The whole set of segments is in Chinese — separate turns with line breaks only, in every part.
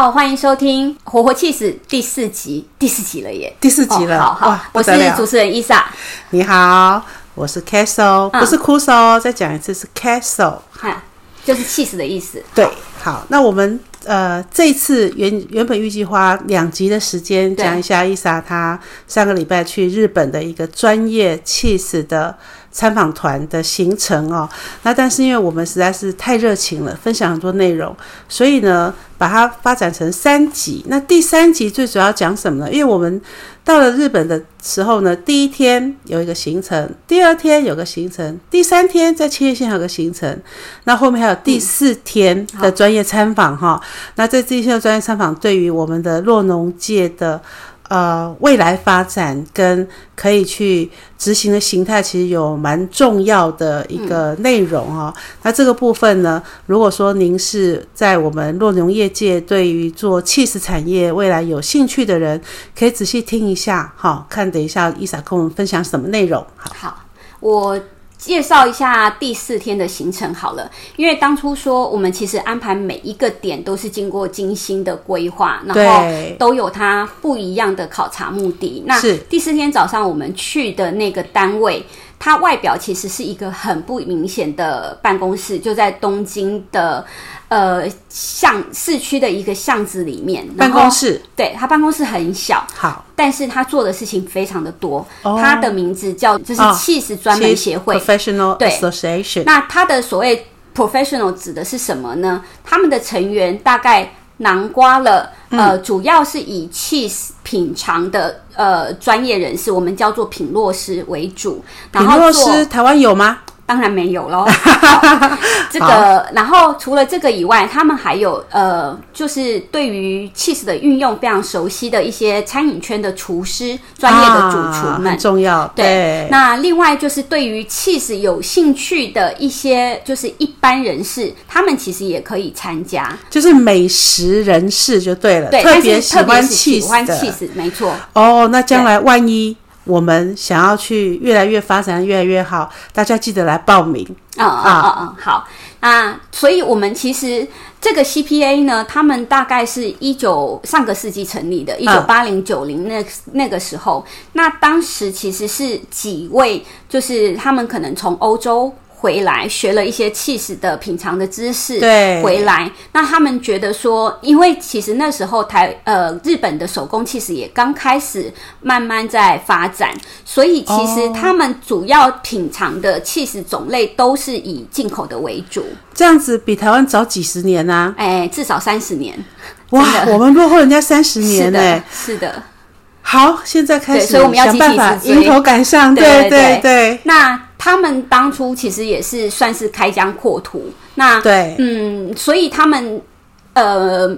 好，欢迎收听《活活气死》第四集，第四集了耶！
第四集了，
哦、好好，我是主持人伊莎。
你好，我是 Castle，、嗯、不是 Kuso，再讲一次是 Castle，
哈，就是气死的意思。
对，好，那我们呃这一次原原本预计花两集的时间讲一下伊莎她上个礼拜去日本的一个专业气死的。参访团的行程哦，那但是因为我们实在是太热情了，分享很多内容，所以呢，把它发展成三集。那第三集最主要讲什么呢？因为我们到了日本的时候呢，第一天有一个行程，第二天有个行程，第三天在千叶县还有个行程，那后面还有第四天的专业参访哈、嗯。那这第四天的专业参访对于我们的酪农界的。呃，未来发展跟可以去执行的形态，其实有蛮重要的一个内容、哦。那这个部分呢，如果说您是在我们酪农业界对于做起司产业未来有兴趣的人，可以仔细听一下哈、看等一下伊莎跟我们分享什么内容。好，
好，我。介绍一下第四天的行程好了，因为当初说我们其实安排每一个点都是经过精心的规划，然后都有它不一样的考察目的。那第四天早上我们去的那个单位，它外表其实是一个很不明显的办公室，就在东京的。呃，巷市区的一个巷子里面，
办公室，
对，他办公室很小，
好，
但是他做的事情非常的多。哦、他的名字叫就是起司专门协会、
哦、Professional Association。
那他的所谓 professional 指的是什么呢？他们的成员大概囊括了、嗯、呃，主要是以 cheese 品尝的呃专业人士，我们叫做品洛师为主。
品洛师台湾有吗？
当然没有喽。这个，然后除了这个以外，他们还有呃，就是对于起司的运用非常熟悉的一些餐饮圈的厨师、专业的主厨们，
啊、很重要对。对，
那另外就是对于起司有兴趣的一些，就是一般人士，他们其实也可以参加，
就是美食人士就对了，
对，
特别喜欢起司的，
喜欢起司，没错。
哦，那将来万一。我们想要去越来越发展越来越好，大家记得来报名。
嗯嗯嗯嗯，好。那所以我们其实这个 CPA 呢，他们大概是一九上个世纪成立的，一九八零九零那那个时候，那当时其实是几位，就是他们可能从欧洲。回来学了一些起司的品尝的知识，
对，
回来，那他们觉得说，因为其实那时候台呃日本的手工起司也刚开始慢慢在发展，所以其实他们主要品尝的起司种类都是以进口的为主，
这样子比台湾早几十年啊，
哎，至少三十年，
哇，我们落后人家三十年 呢、欸，
是的。
好，现在开始，
所以我们要
想办法迎头赶上，对，对，对。
那他们当初其实也是算是开疆扩土，那对，嗯，所以他们呃。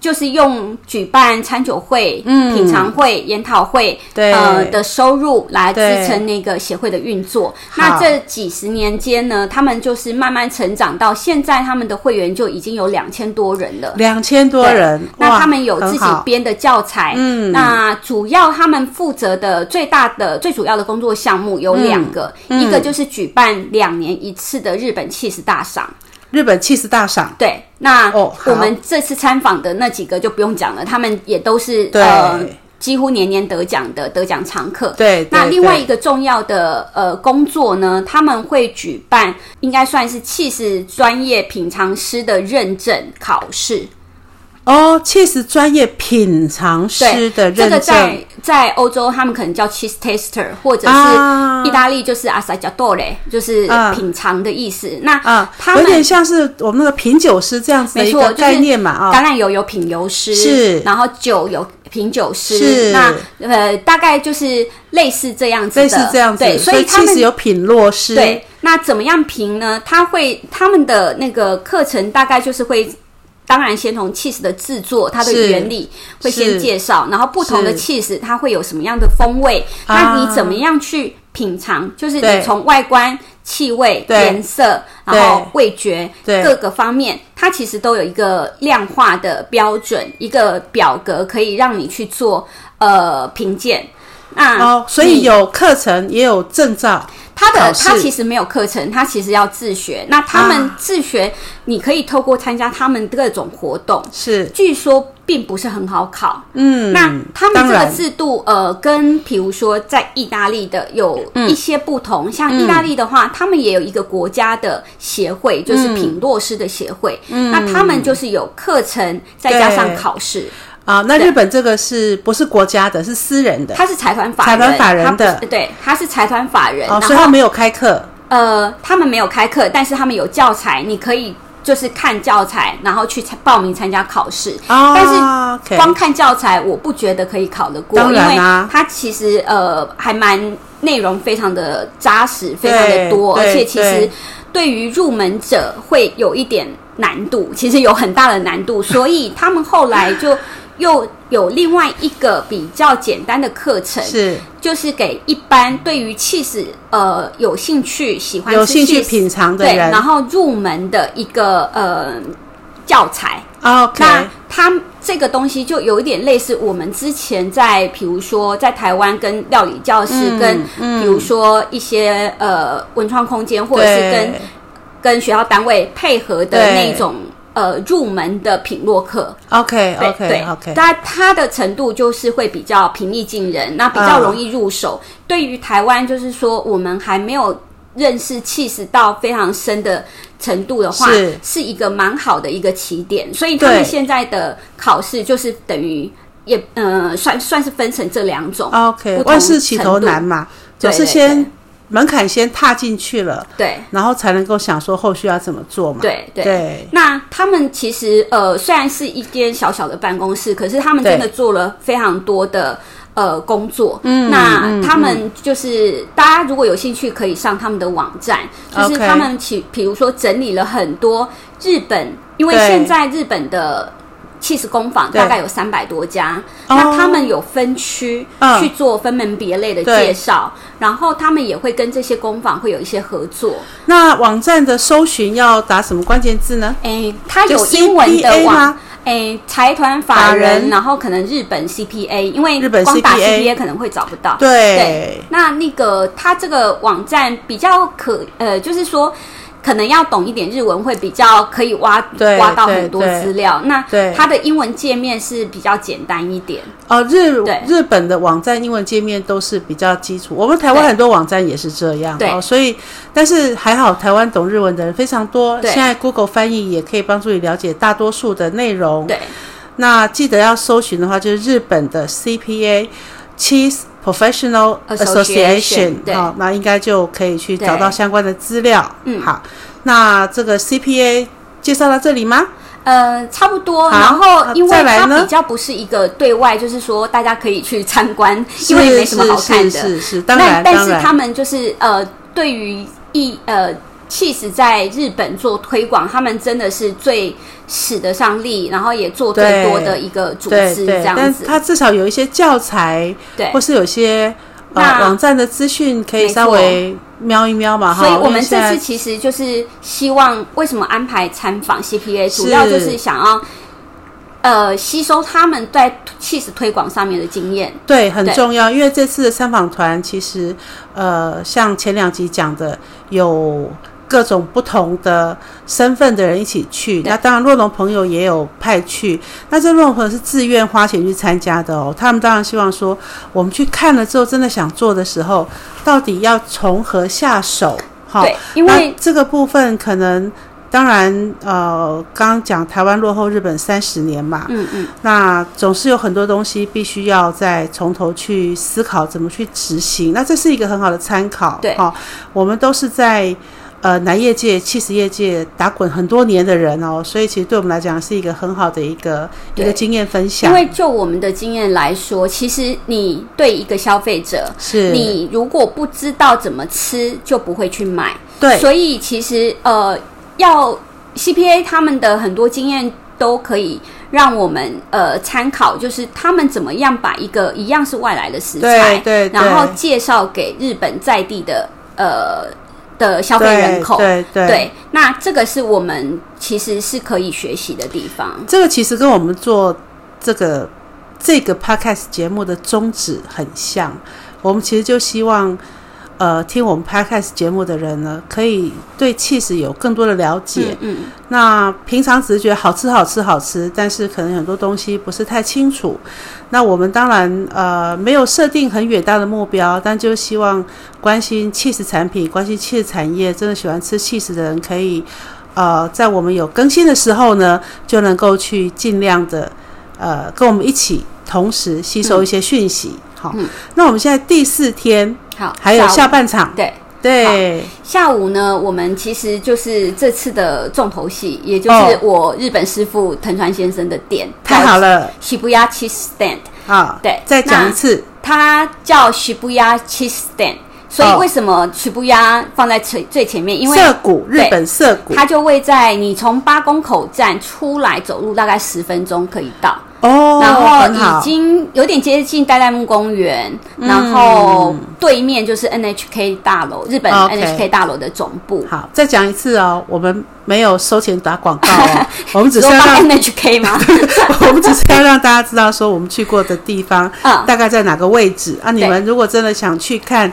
就是用举办餐酒会、嗯、品尝会、研讨会，对呃的收入来支撑那个协会的运作。那这几十年间呢，他们就是慢慢成长到现在，他们的会员就已经有两千多人了。
两千多人，
那他们有自己编的教材。嗯，那主要他们负责的最大的、最主要的工作项目有两个，嗯、一个就是举办两年一次的日本气势大赏。
日本气势大赏，
对，那我们这次参访的那几个就不用讲了，他们也都是呃几乎年年得奖的得奖常客。
对，
那另外一个重要的呃工作呢，他们会举办应该算是气势专业品尝师的认证考试。
哦，起司专业品尝师的认证，这个
在在欧洲他们可能叫 cheese taster，或者是意大利就是 assaggiatore，就是品尝的意思。啊、那啊，他们
有点像是我们那个品酒师这样子的一个概念嘛啊。
橄榄油有品油师，
是，
然后酒有品酒师，是。那呃，大概就是类似这样子的，
类似这样子。对，所以他们有品落师。
对，那怎么样评呢？他会他们的那个课程大概就是会。当然，先从 cheese 的制作，它的原理会先介绍，然后不同的 cheese 它会有什么样的风味，那你怎么样去品尝？就是你从外观、气味、颜色，然后味觉各个方面，它其实都有一个量化的标准，一个表格可以让你去做呃评鉴。那
哦，所以有课程也有证照。
他的他其实没有课程，他其实要自学。那他们自学，啊、你可以透过参加他们各种活动，
是
据说并不是很好考。
嗯，
那他们这个制度，呃，跟比如说在意大利的有一些不同。嗯、像意大利的话，嗯、他们也有一个国家的协会，就是品洛师的协会。嗯，那他们就是有课程再加上考试。
啊，那日本这个是不是国家的？是私人的？
他是财团法
人，财团法人的，
对，他是财团法人。
哦，所以他没有开课。
呃，他们没有开课，但是他们有教材，你可以就是看教材，然后去报名参加考试。
哦，
但是光看教材，我不觉得可以考得
过，啊，
因为它其实呃还蛮内容非常的扎实，非常的多，而且其实对于入门者会有一点难度，其实有很大的难度，所以他们后来就。又有另外一个比较简单的课程，
是
就是给一般对于气势呃有兴趣、喜欢
有兴趣品尝的人，
对，然后入门的一个呃教材。
OK，
那它这个东西就有一点类似我们之前在，比如说在台湾跟料理教室，嗯、跟比如说一些呃文创空间，或者是跟跟学校单位配合的那种。呃，入门的品洛课
，OK OK
对。
OK，
但它的程度就是会比较平易近人，那比较容易入手。Uh, 对于台湾，就是说我们还没有认识气势到非常深的程度的话，是是一个蛮好的一个起点。所以他们现在的考试就是等于也呃，算算是分成这两种。
OK，万事起头难嘛，就是先。门槛先踏进去了，
对，
然后才能够想说后续要怎么做嘛。
对对对。那他们其实呃，虽然是一间小小的办公室，可是他们真的做了非常多的呃工作。嗯，那他们就是、嗯、大家如果有兴趣，可以上他们的网站，就是他们其比如说整理了很多日本，因为现在日本的。气势工坊大概有三百多家，那他们有分区去做分门别类的介绍，然后他们也会跟这些工坊会有一些合作。
那网站的搜寻要打什么关键字呢？
诶，它有英文的网，诶，财团法人，然后可能日本 CPA，因为日本光打 CPA 可能会找不到。
对，
那那个它这个网站比较可，呃，就是说。可能要懂一点日文会比较可以挖挖到很多资料。那它的英文界面是比较简单一点。
哦，日日本的网站英文界面都是比较基础。我们台湾很多网站也是这样。对，哦，所以但是还好，台湾懂日文的人非常多。现在 Google 翻译也可以帮助你了解大多数的内容。
对，
那记得要搜寻的话，就是日本的 CPA Cheese Professional Association，好，那应该就可以去找到相关的资料。嗯，好，那这个 CPA 介绍到这里吗？
呃，差不多。然后，因为它比较不是一个对外，就是说大家可以去参观，因为没什么好看的。
是是是，当然，
但是他们就是呃，对于一呃。起司在日本做推广，他们真的是最使得上力，然后也做最多的一个组织这样子。
他至少有一些教材，对，或是有些呃网站的资讯可以稍微瞄一瞄嘛。哈，
所以我们这次其实就是希望，为什么安排参访 CPA，主要就是想要呃吸收他们在起司推广上面的经验，
对，很重要。因为这次的参访团其实呃，像前两集讲的有。各种不同的身份的人一起去，那当然洛龙朋友也有派去。那这洛农朋友是自愿花钱去参加的哦。他们当然希望说，我们去看了之后，真的想做的时候，到底要从何下手？
好，因为
这个部分可能，当然，呃，刚刚讲台湾落后日本三十年嘛，嗯嗯，那总是有很多东西必须要再从头去思考怎么去执行。那这是一个很好的参考，
对，
好，我们都是在。呃，男业界、起司业界打滚很多年的人哦，所以其实对我们来讲是一个很好的一个一个经验分享。
因为就我们的经验来说，其实你对一个消费者，是你如果不知道怎么吃，就不会去买。
对，
所以其实呃，要 CPA 他们的很多经验都可以让我们呃参考，就是他们怎么样把一个一样是外来的食材，
对，对，对，
然后介绍给日本在地的呃。的消费人口，
对
对，那这个是我们其实是可以学习的地方。
这个其实跟我们做这个这个 podcast 节目的宗旨很像。我们其实就希望，呃听我们 Podcast 节目的人呢，可以对气势有更多的了解。
嗯，嗯，
那平常只是觉得好吃好吃好吃，但是可能很多东西不是太清楚。那我们当然呃没有设定很远大的目标，但就希望关心 cheese 产品、关心 cheese 产业，真的喜欢吃 cheese 的人可以。呃，在我们有更新的时候呢，就能够去尽量的，呃，跟我们一起同时吸收一些讯息。嗯、好，嗯、那我们现在第四天，
好，
还有下半场，
对
对。
下午呢，我们其实就是这次的重头戏，也就是我日本师傅藤川先生的店，
哦、太好了
，Shibuya Cheese Stand。
啊，
对，
再讲一次，
它叫 Shibuya Cheese Stand。所以为什么曲不鸭放在最最前面？因为
涩谷，日本涩谷，
它就位在你从八公口站出来走路大概十分钟可以到
哦。
然后已经有点接近代代木公园，嗯、然后对面就是 NHK 大楼，日本 NHK 大楼的总部。
好，再讲一次哦，我们没有收钱打广告哦，我们只是要
让 NHK 吗？
我们只是要让大家知道说我们去过的地方，嗯，大概在哪个位置啊？你们如果真的想去看。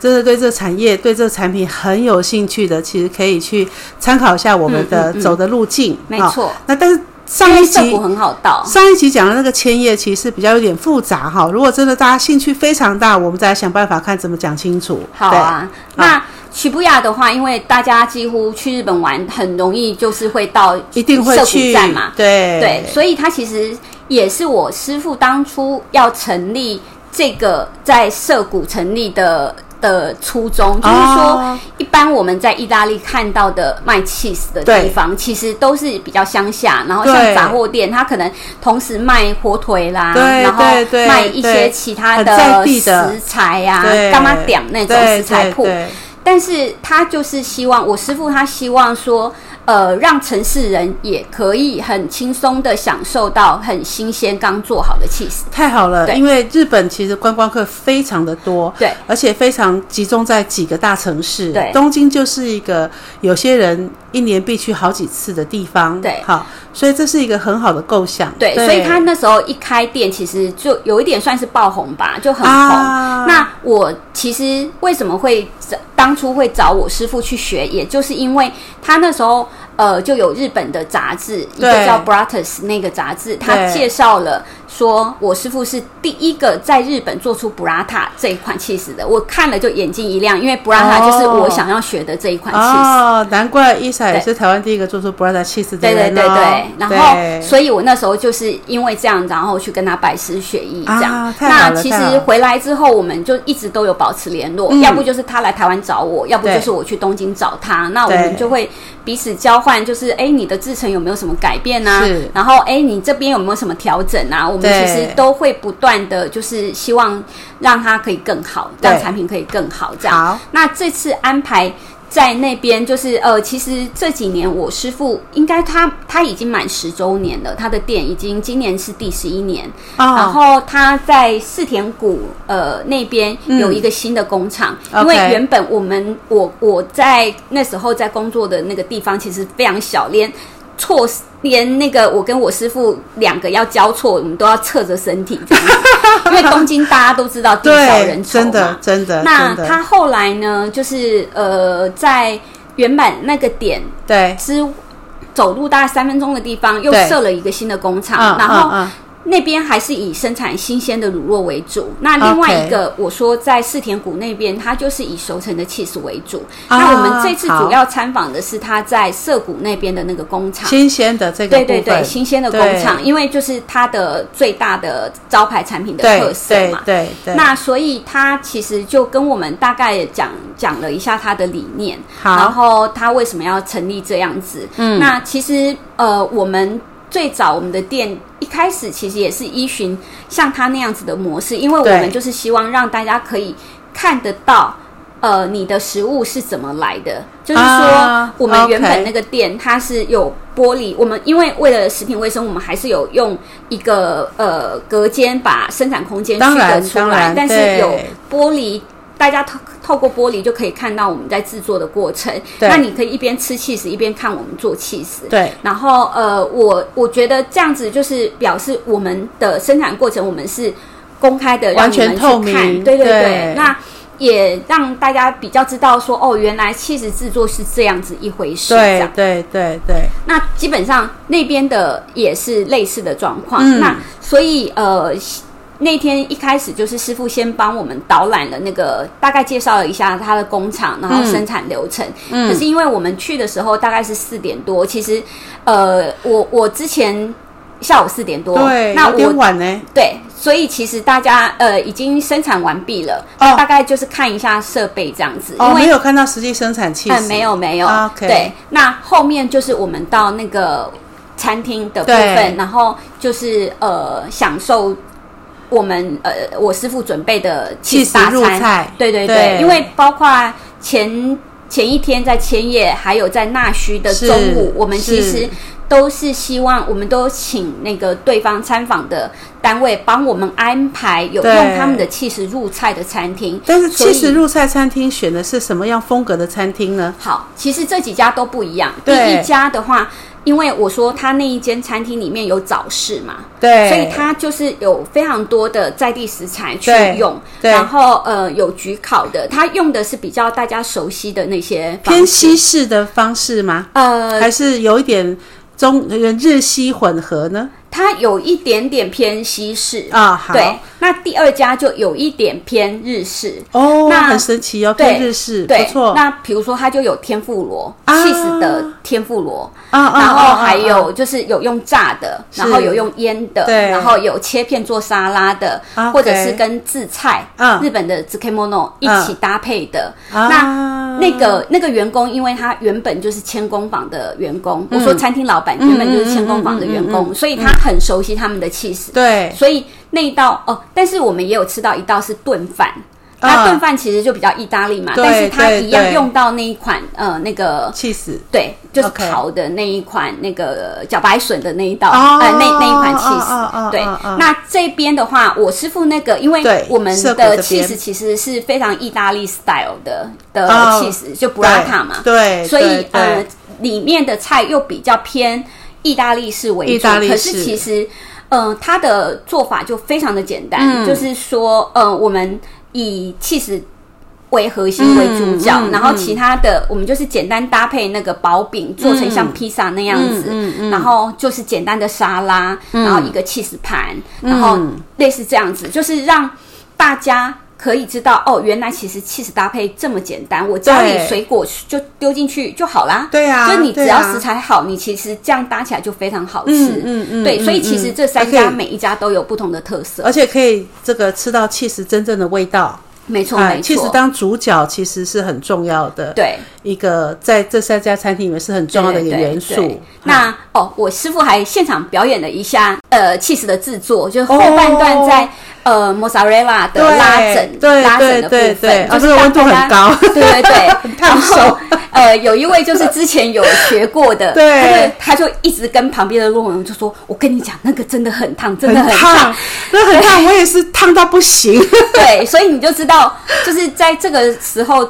真的对这个产业、对这个产品很有兴趣的，其实可以去参考一下我们的走的路径。
嗯嗯嗯、没错。
那但是上一集
很好到，
上一集讲的那个千叶其实比较有点复杂哈。如果真的大家兴趣非常大，我们再来想办法看怎么讲清楚。
好啊。那曲布亚的话，因为大家几乎去日本玩，很容易就是会到
一定会去
站嘛。
对
对，所以它其实也是我师父当初要成立这个在涩谷成立的。的初衷就是说，一般我们在意大利看到的卖 cheese 的地方，其实都是比较乡下，然后像杂货店，它可能同时卖火腿啦，然后卖一些其他的食材呀，干嘛点那种食材铺。但是他就是希望我师傅他希望说。呃，让城市人也可以很轻松的享受到很新鲜刚做好的起司，
太好了。对因为日本其实观光客非常的多，
对，
而且非常集中在几个大城市，
对，
东京就是一个有些人一年必去好几次的地方，
对，
好，所以这是一个很好的构想，
对，对，所以他那时候一开店，其实就有一点算是爆红吧，就很红。啊、那我其实为什么会当初会找我师傅去学，也就是因为他那时候。呃，就有日本的杂志，一个叫《Bratus》那个杂志，它介绍了。说我师傅是第一个在日本做出 Burrata 这一款起司的，我看了就眼睛一亮，因为 Burrata 就是我想要学的这一款起司。
哦，难怪伊莎也是台湾第一个做出 Burrata 起司的人。
对对对对，然后所以我那时候就是因为这样，然后去跟他拜师学艺这样。那其实回来之后，我们就一直都有保持联络，要不就是他来台湾找我，要不就是我去东京找他。那我们就会彼此交换，就是哎，你的制程有没有什么改变啊？然后哎，你这边有没有什么调整啊？我们其实都会不断的就是希望让它可以更好，让产品可以更好。这样，好，那这次安排在那边，就是呃，其实这几年我师傅应该他他已经满十周年了，他的店已经今年是第十一年。哦，然后他在四田谷呃那边有一个新的工厂，嗯，因为原本我们我我在那时候在工作的那个地方其实非常小，连错。连那个我跟我师傅两个要交错，我们都要侧着身体这样，因为东京大家都知道地少人。
真的，真的。
那他后来呢，就是呃，在原本那个点对之走路大概三分钟的地方，又设了一个新的工厂，然后。嗯嗯嗯那边还是以生产新鲜的乳酪为主。那另外一个，我说在四田谷那边，它就是以熟成的起司为主。那我们这次主要参访的是它在涩谷那边的那个工厂，
新鲜的这个
对对对，新鲜的工厂，因为就是它的最大的招牌产品的特色嘛。对对。那所以它其实就跟我们大概讲讲了一下它的理念，然后它为什么要成立这样子。嗯。那其实呃，我们最早我们的店。一开始其实也是依循像他那样子的模式，因为我们就是希望让大家可以看得到，呃，你的食物是怎么来的。就是说，我们原本那个店它是有玻璃，我们因为为了食品卫生，我们还是有用一个呃隔间把生产空间区隔出来，但是有玻璃。大家透透过玻璃就可以看到我们在制作的过程。那你可以一边吃起司一边看我们做起司。对。然后呃，我我觉得这样子就是表示我们的生产过程我们是公开的。完全透明。对对对。对那也让大家比较知道说，哦，原来起司制作是这样子一回事。
对对对对。
那基本上那边的也是类似的状况。
嗯、
那所以呃，那天一开始就是师傅先帮我们导览了那个，大概介绍了一下他的工厂，然后生产流程。嗯。可是因为我们去的时候大概是四点多，其实呃，我我之前。下午四点多，
对，
那我
有点晚呢。
对，所以其实大家呃已经生产完毕了，哦，大概就是看一下设备这样子。
哦，没有看到实际生产器。
嗯，没有没有。
OK。
对，那后面就是我们到那个餐厅的部分，然后就是呃享受我们呃我师傅准备的起司大餐。对对对，对，因为包括前前一天在千叶，还有在纳须的中午，我们其实。都是希望，我们都请那个对方参访的单位帮我们安排有用他们的起司入菜的餐厅。
但是起司入菜餐厅选的是什么样风格的餐厅呢？
好，其实这几家都不一样。第一家的话，因为我说他那一间餐厅里面有早市嘛，
对，
所以他就是有非常多的在地食材去用，
对，
然后呃有焗烤的，他用的是比较大家熟悉的那些
偏西式的方式吗？呃，还是有一点。中日西混合呢？
它有一点点偏西式。
啊，好。
对，那第二家就有一点偏日式。
哦，那很神奇哦，偏日式，
对，
不错。
那比如说，它就有天妇罗，气死的天妇罗
啊，
然后还有就是有用炸的，然后有用腌的，
对，
然后有切片做沙拉的，或者是跟制菜，日本的 tsukemono 一起搭配的。那那个那个员工，因为他原本就是千工坊的员工，我说餐厅老板原本就是千工坊的员工，所以他。很熟悉他们的气势，
对，
所以那一道哦，但是我们也有吃到一道是炖饭，那炖饭其实就比较意大利嘛，但是它一样用到那一款呃那个
气死，
对，就是烤的那一款那个茭白笋的那一道呃那那一款起司，对，那这边的话，我师傅那个，因为我们的起司其实是非常意大利 style 的的起司，就布拉塔嘛，
对，
所以呃里面的菜又比较偏。意大利式为主，可是其实，呃，它的做法就非常的简单，嗯、就是说，呃，我们以 cheese 为核心为主角，嗯嗯、然后其他的我们就是简单搭配那个薄饼，做成像披萨那样子，嗯嗯嗯、然后就是简单的沙拉，嗯、然后一个 cheese 盘，嗯、然后类似这样子，就是让大家。可以知道哦，原来其实起司搭配这么简单，我家里水果就丢进去就好啦。
对啊，
就你只要食材好，你其实这样搭起来就非常好吃。嗯嗯，嗯对，所以其实这三家每一家都有不同的特色，
而且可以这个吃到起司真正的味道。
没错，没错，
其实当主角其实是很重要的。
对，
一个在这三家餐厅里面是很重要的一个元素。
那哦，我师傅还现场表演了一下呃起司的制作，就是后半段在。呃，莫萨瑞拉的拉整，
对
拉整的部分，
就是温度很高，
对 对对，
烫手。
呃，有一位就是之前有学过的，
对，
他就一直跟旁边的论文就说：“我跟你讲，那个真的很烫，真的很烫，
那很烫，我也是烫到不行。”
对，所以你就知道，就是在这个时候。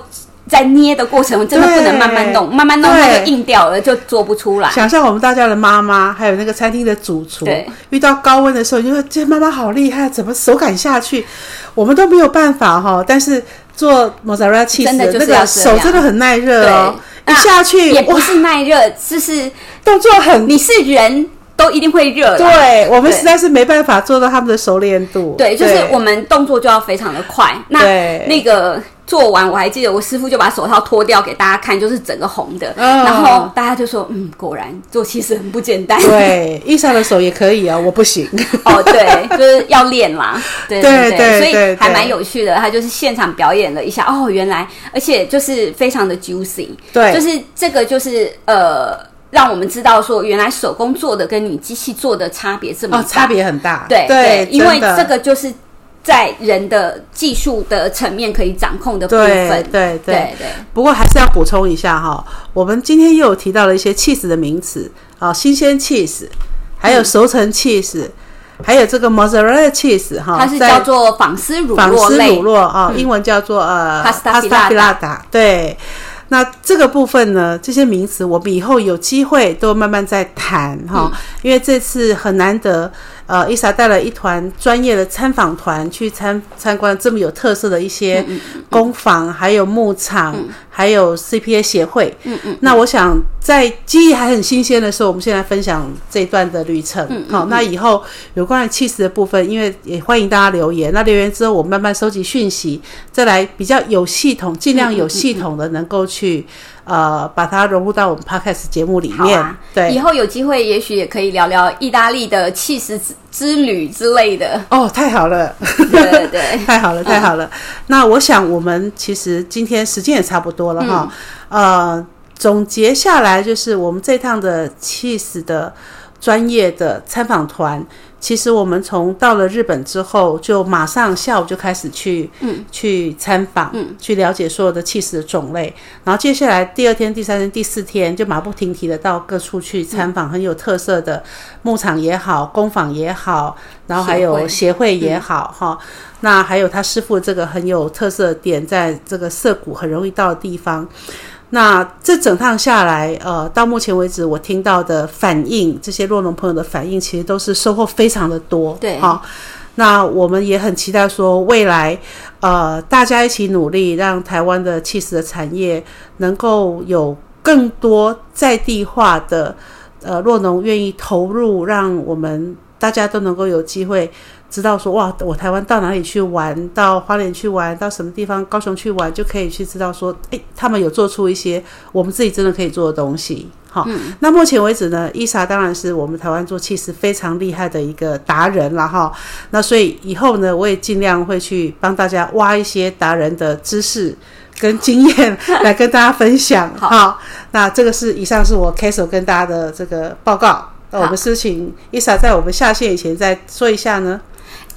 在捏的过程真的不能慢慢弄，慢慢弄它就硬掉了，就做不出来。
想象我们大家的妈妈，还有那个餐厅的主
厨，
遇到高温的时候，就说这妈妈好厉害，怎么手感下去？我们都没有办法哈。但是做莫扎瑞拉起司那个手真的很耐热哦，一下去
也不是耐热，就是
动作很，
你是人都一定会热。
对，我们实在是没办法做到他们的熟练度。
对，就是我们动作就要非常的快。那那个。做完我还记得，我师傅就把手套脱掉给大家看，就是整个红的，嗯、然后大家就说：“嗯，果然做其实很不简单。”
对，伊莎的手也可以啊，我不行。
哦，对，就是要练啦。对对对，
对对对，
所以还蛮有趣的。他就是现场表演了一下，哦，原来，而且就是非常的 juicy。
对，
就是这个就是呃，让我们知道说，原来手工做的跟你机器做的差别这么大，
哦、差别很大。
对对，对，因为这个就是。在人的技术的层面可以掌控的部分，对
对对对，对。不过还是要补充一下哈，我们今天又有提到了一些 cheese 的名词啊，新鲜 cheese，，还有熟成 cheese，、还有这个 mozzarella cheese 哈，
它是叫做仿丝乳酪
仿丝乳酪啊，英文叫做呃
pasta filata。
对，那这个部分呢，这些名词我们以后有机会都慢慢再谈哈，嗯、因为这次很难得。呃，伊莎带了一团专业的参访团去参参观这么有特色的一些工坊，还有牧场，还有 CPA 协会。嗯嗯。那我想在记忆还很新鲜的时候，我们现在分享这一段的旅程。好，那以后有关于气势的部分，因为也欢迎大家留言。那留言之后，我们慢慢收集讯息，再来比较有系统，尽量有系统的能够去。呃，把它融入到我们 Podcast 节目里面。啊、对，
以后有机会，也许也可以聊聊意大利的气势之之旅之类的。
哦，太好了，
对对对，
太好了，太好了。嗯、那我想，我们其实今天时间也差不多了哈。嗯、呃，总结下来就是，我们这趟的气势的专业的参访团。其实我们从到了日本之后，就马上下午就开始去，嗯，去参访，嗯，去了解所有的气势的种类。然后接下来第二天、第三天、第四天就马不停蹄的到各处去参访很有特色的牧场也好、工坊也好，然后还有协会也好，哈、嗯。那还有他师傅这个很有特色的点，在这个涩谷很容易到的地方。那这整趟下来，呃，到目前为止我听到的反应，这些洛农朋友的反应，其实都是收获非常的多。
对，好，
那我们也很期待说，未来，呃，大家一起努力，让台湾的气势的产业能够有更多在地化的，呃，洛农愿意投入，让我们大家都能够有机会。知道说哇，我台湾到哪里去玩，到花莲去玩，到什么地方，高雄去玩，就可以去知道说，诶，他们有做出一些我们自己真的可以做的东西。好，嗯、那目前为止呢，伊莎当然是我们台湾做气势非常厉害的一个达人了哈。那所以以后呢，我也尽量会去帮大家挖一些达人的知识跟经验 来跟大家分享。好，好，那这个是以上是我开首跟大家的这个报告。那我们是请伊莎在我们下线以前再说一下呢。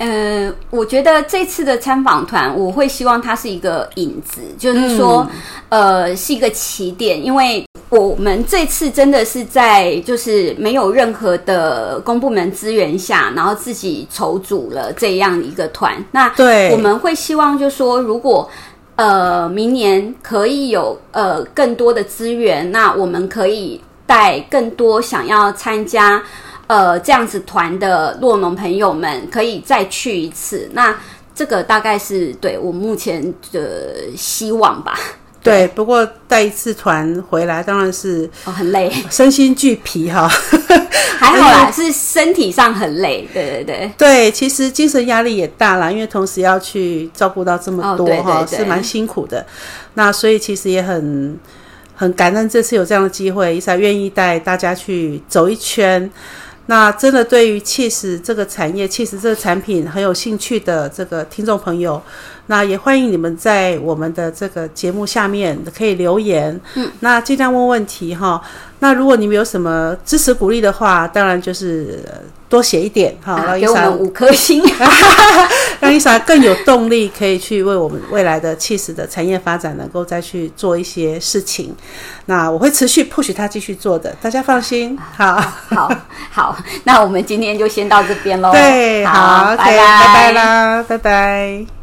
嗯、呃，我觉得这次的参访团，我会希望它是一个引子，就是说，嗯、呃，是一个起点，因为我们这次真的是在就是没有任何的公部门资源下，然后自己筹组了这样一个团。那对，我们会希望就是说，如果呃明年可以有呃更多的资源，那我们可以带更多想要参加。呃，这样子团的洛农朋友们可以再去一次，那这个大概是对我目前的希望吧。
对，对不过带一次团回来当然是
哦很累，
身心俱疲哈。
还好啦，是身体上很累。对对对
对，其实精神压力也大啦，因为同时要去照顾到这么多哈，哦、是蛮辛苦的。那所以其实也很很感恩这次有这样的机会，伊莎愿意带大家去走一圈。那真的对于切实这个产业、切实这个产品很有兴趣的这个听众朋友，那也欢迎你们在我们的这个节目下面可以留言，嗯，那尽量问问题哈。那如果你们有什么支持鼓励的话，当然就是。多写一点哈，让伊莎
五颗星，
让伊莎更有动力，可以去为我们未来的起司的产业发展，能够再去做一些事情。那我会持续 push 他继续做的，大家放心。好，
好，好，那我们今天就先到这边喽。
对，好，拜拜，拜拜啦，拜拜。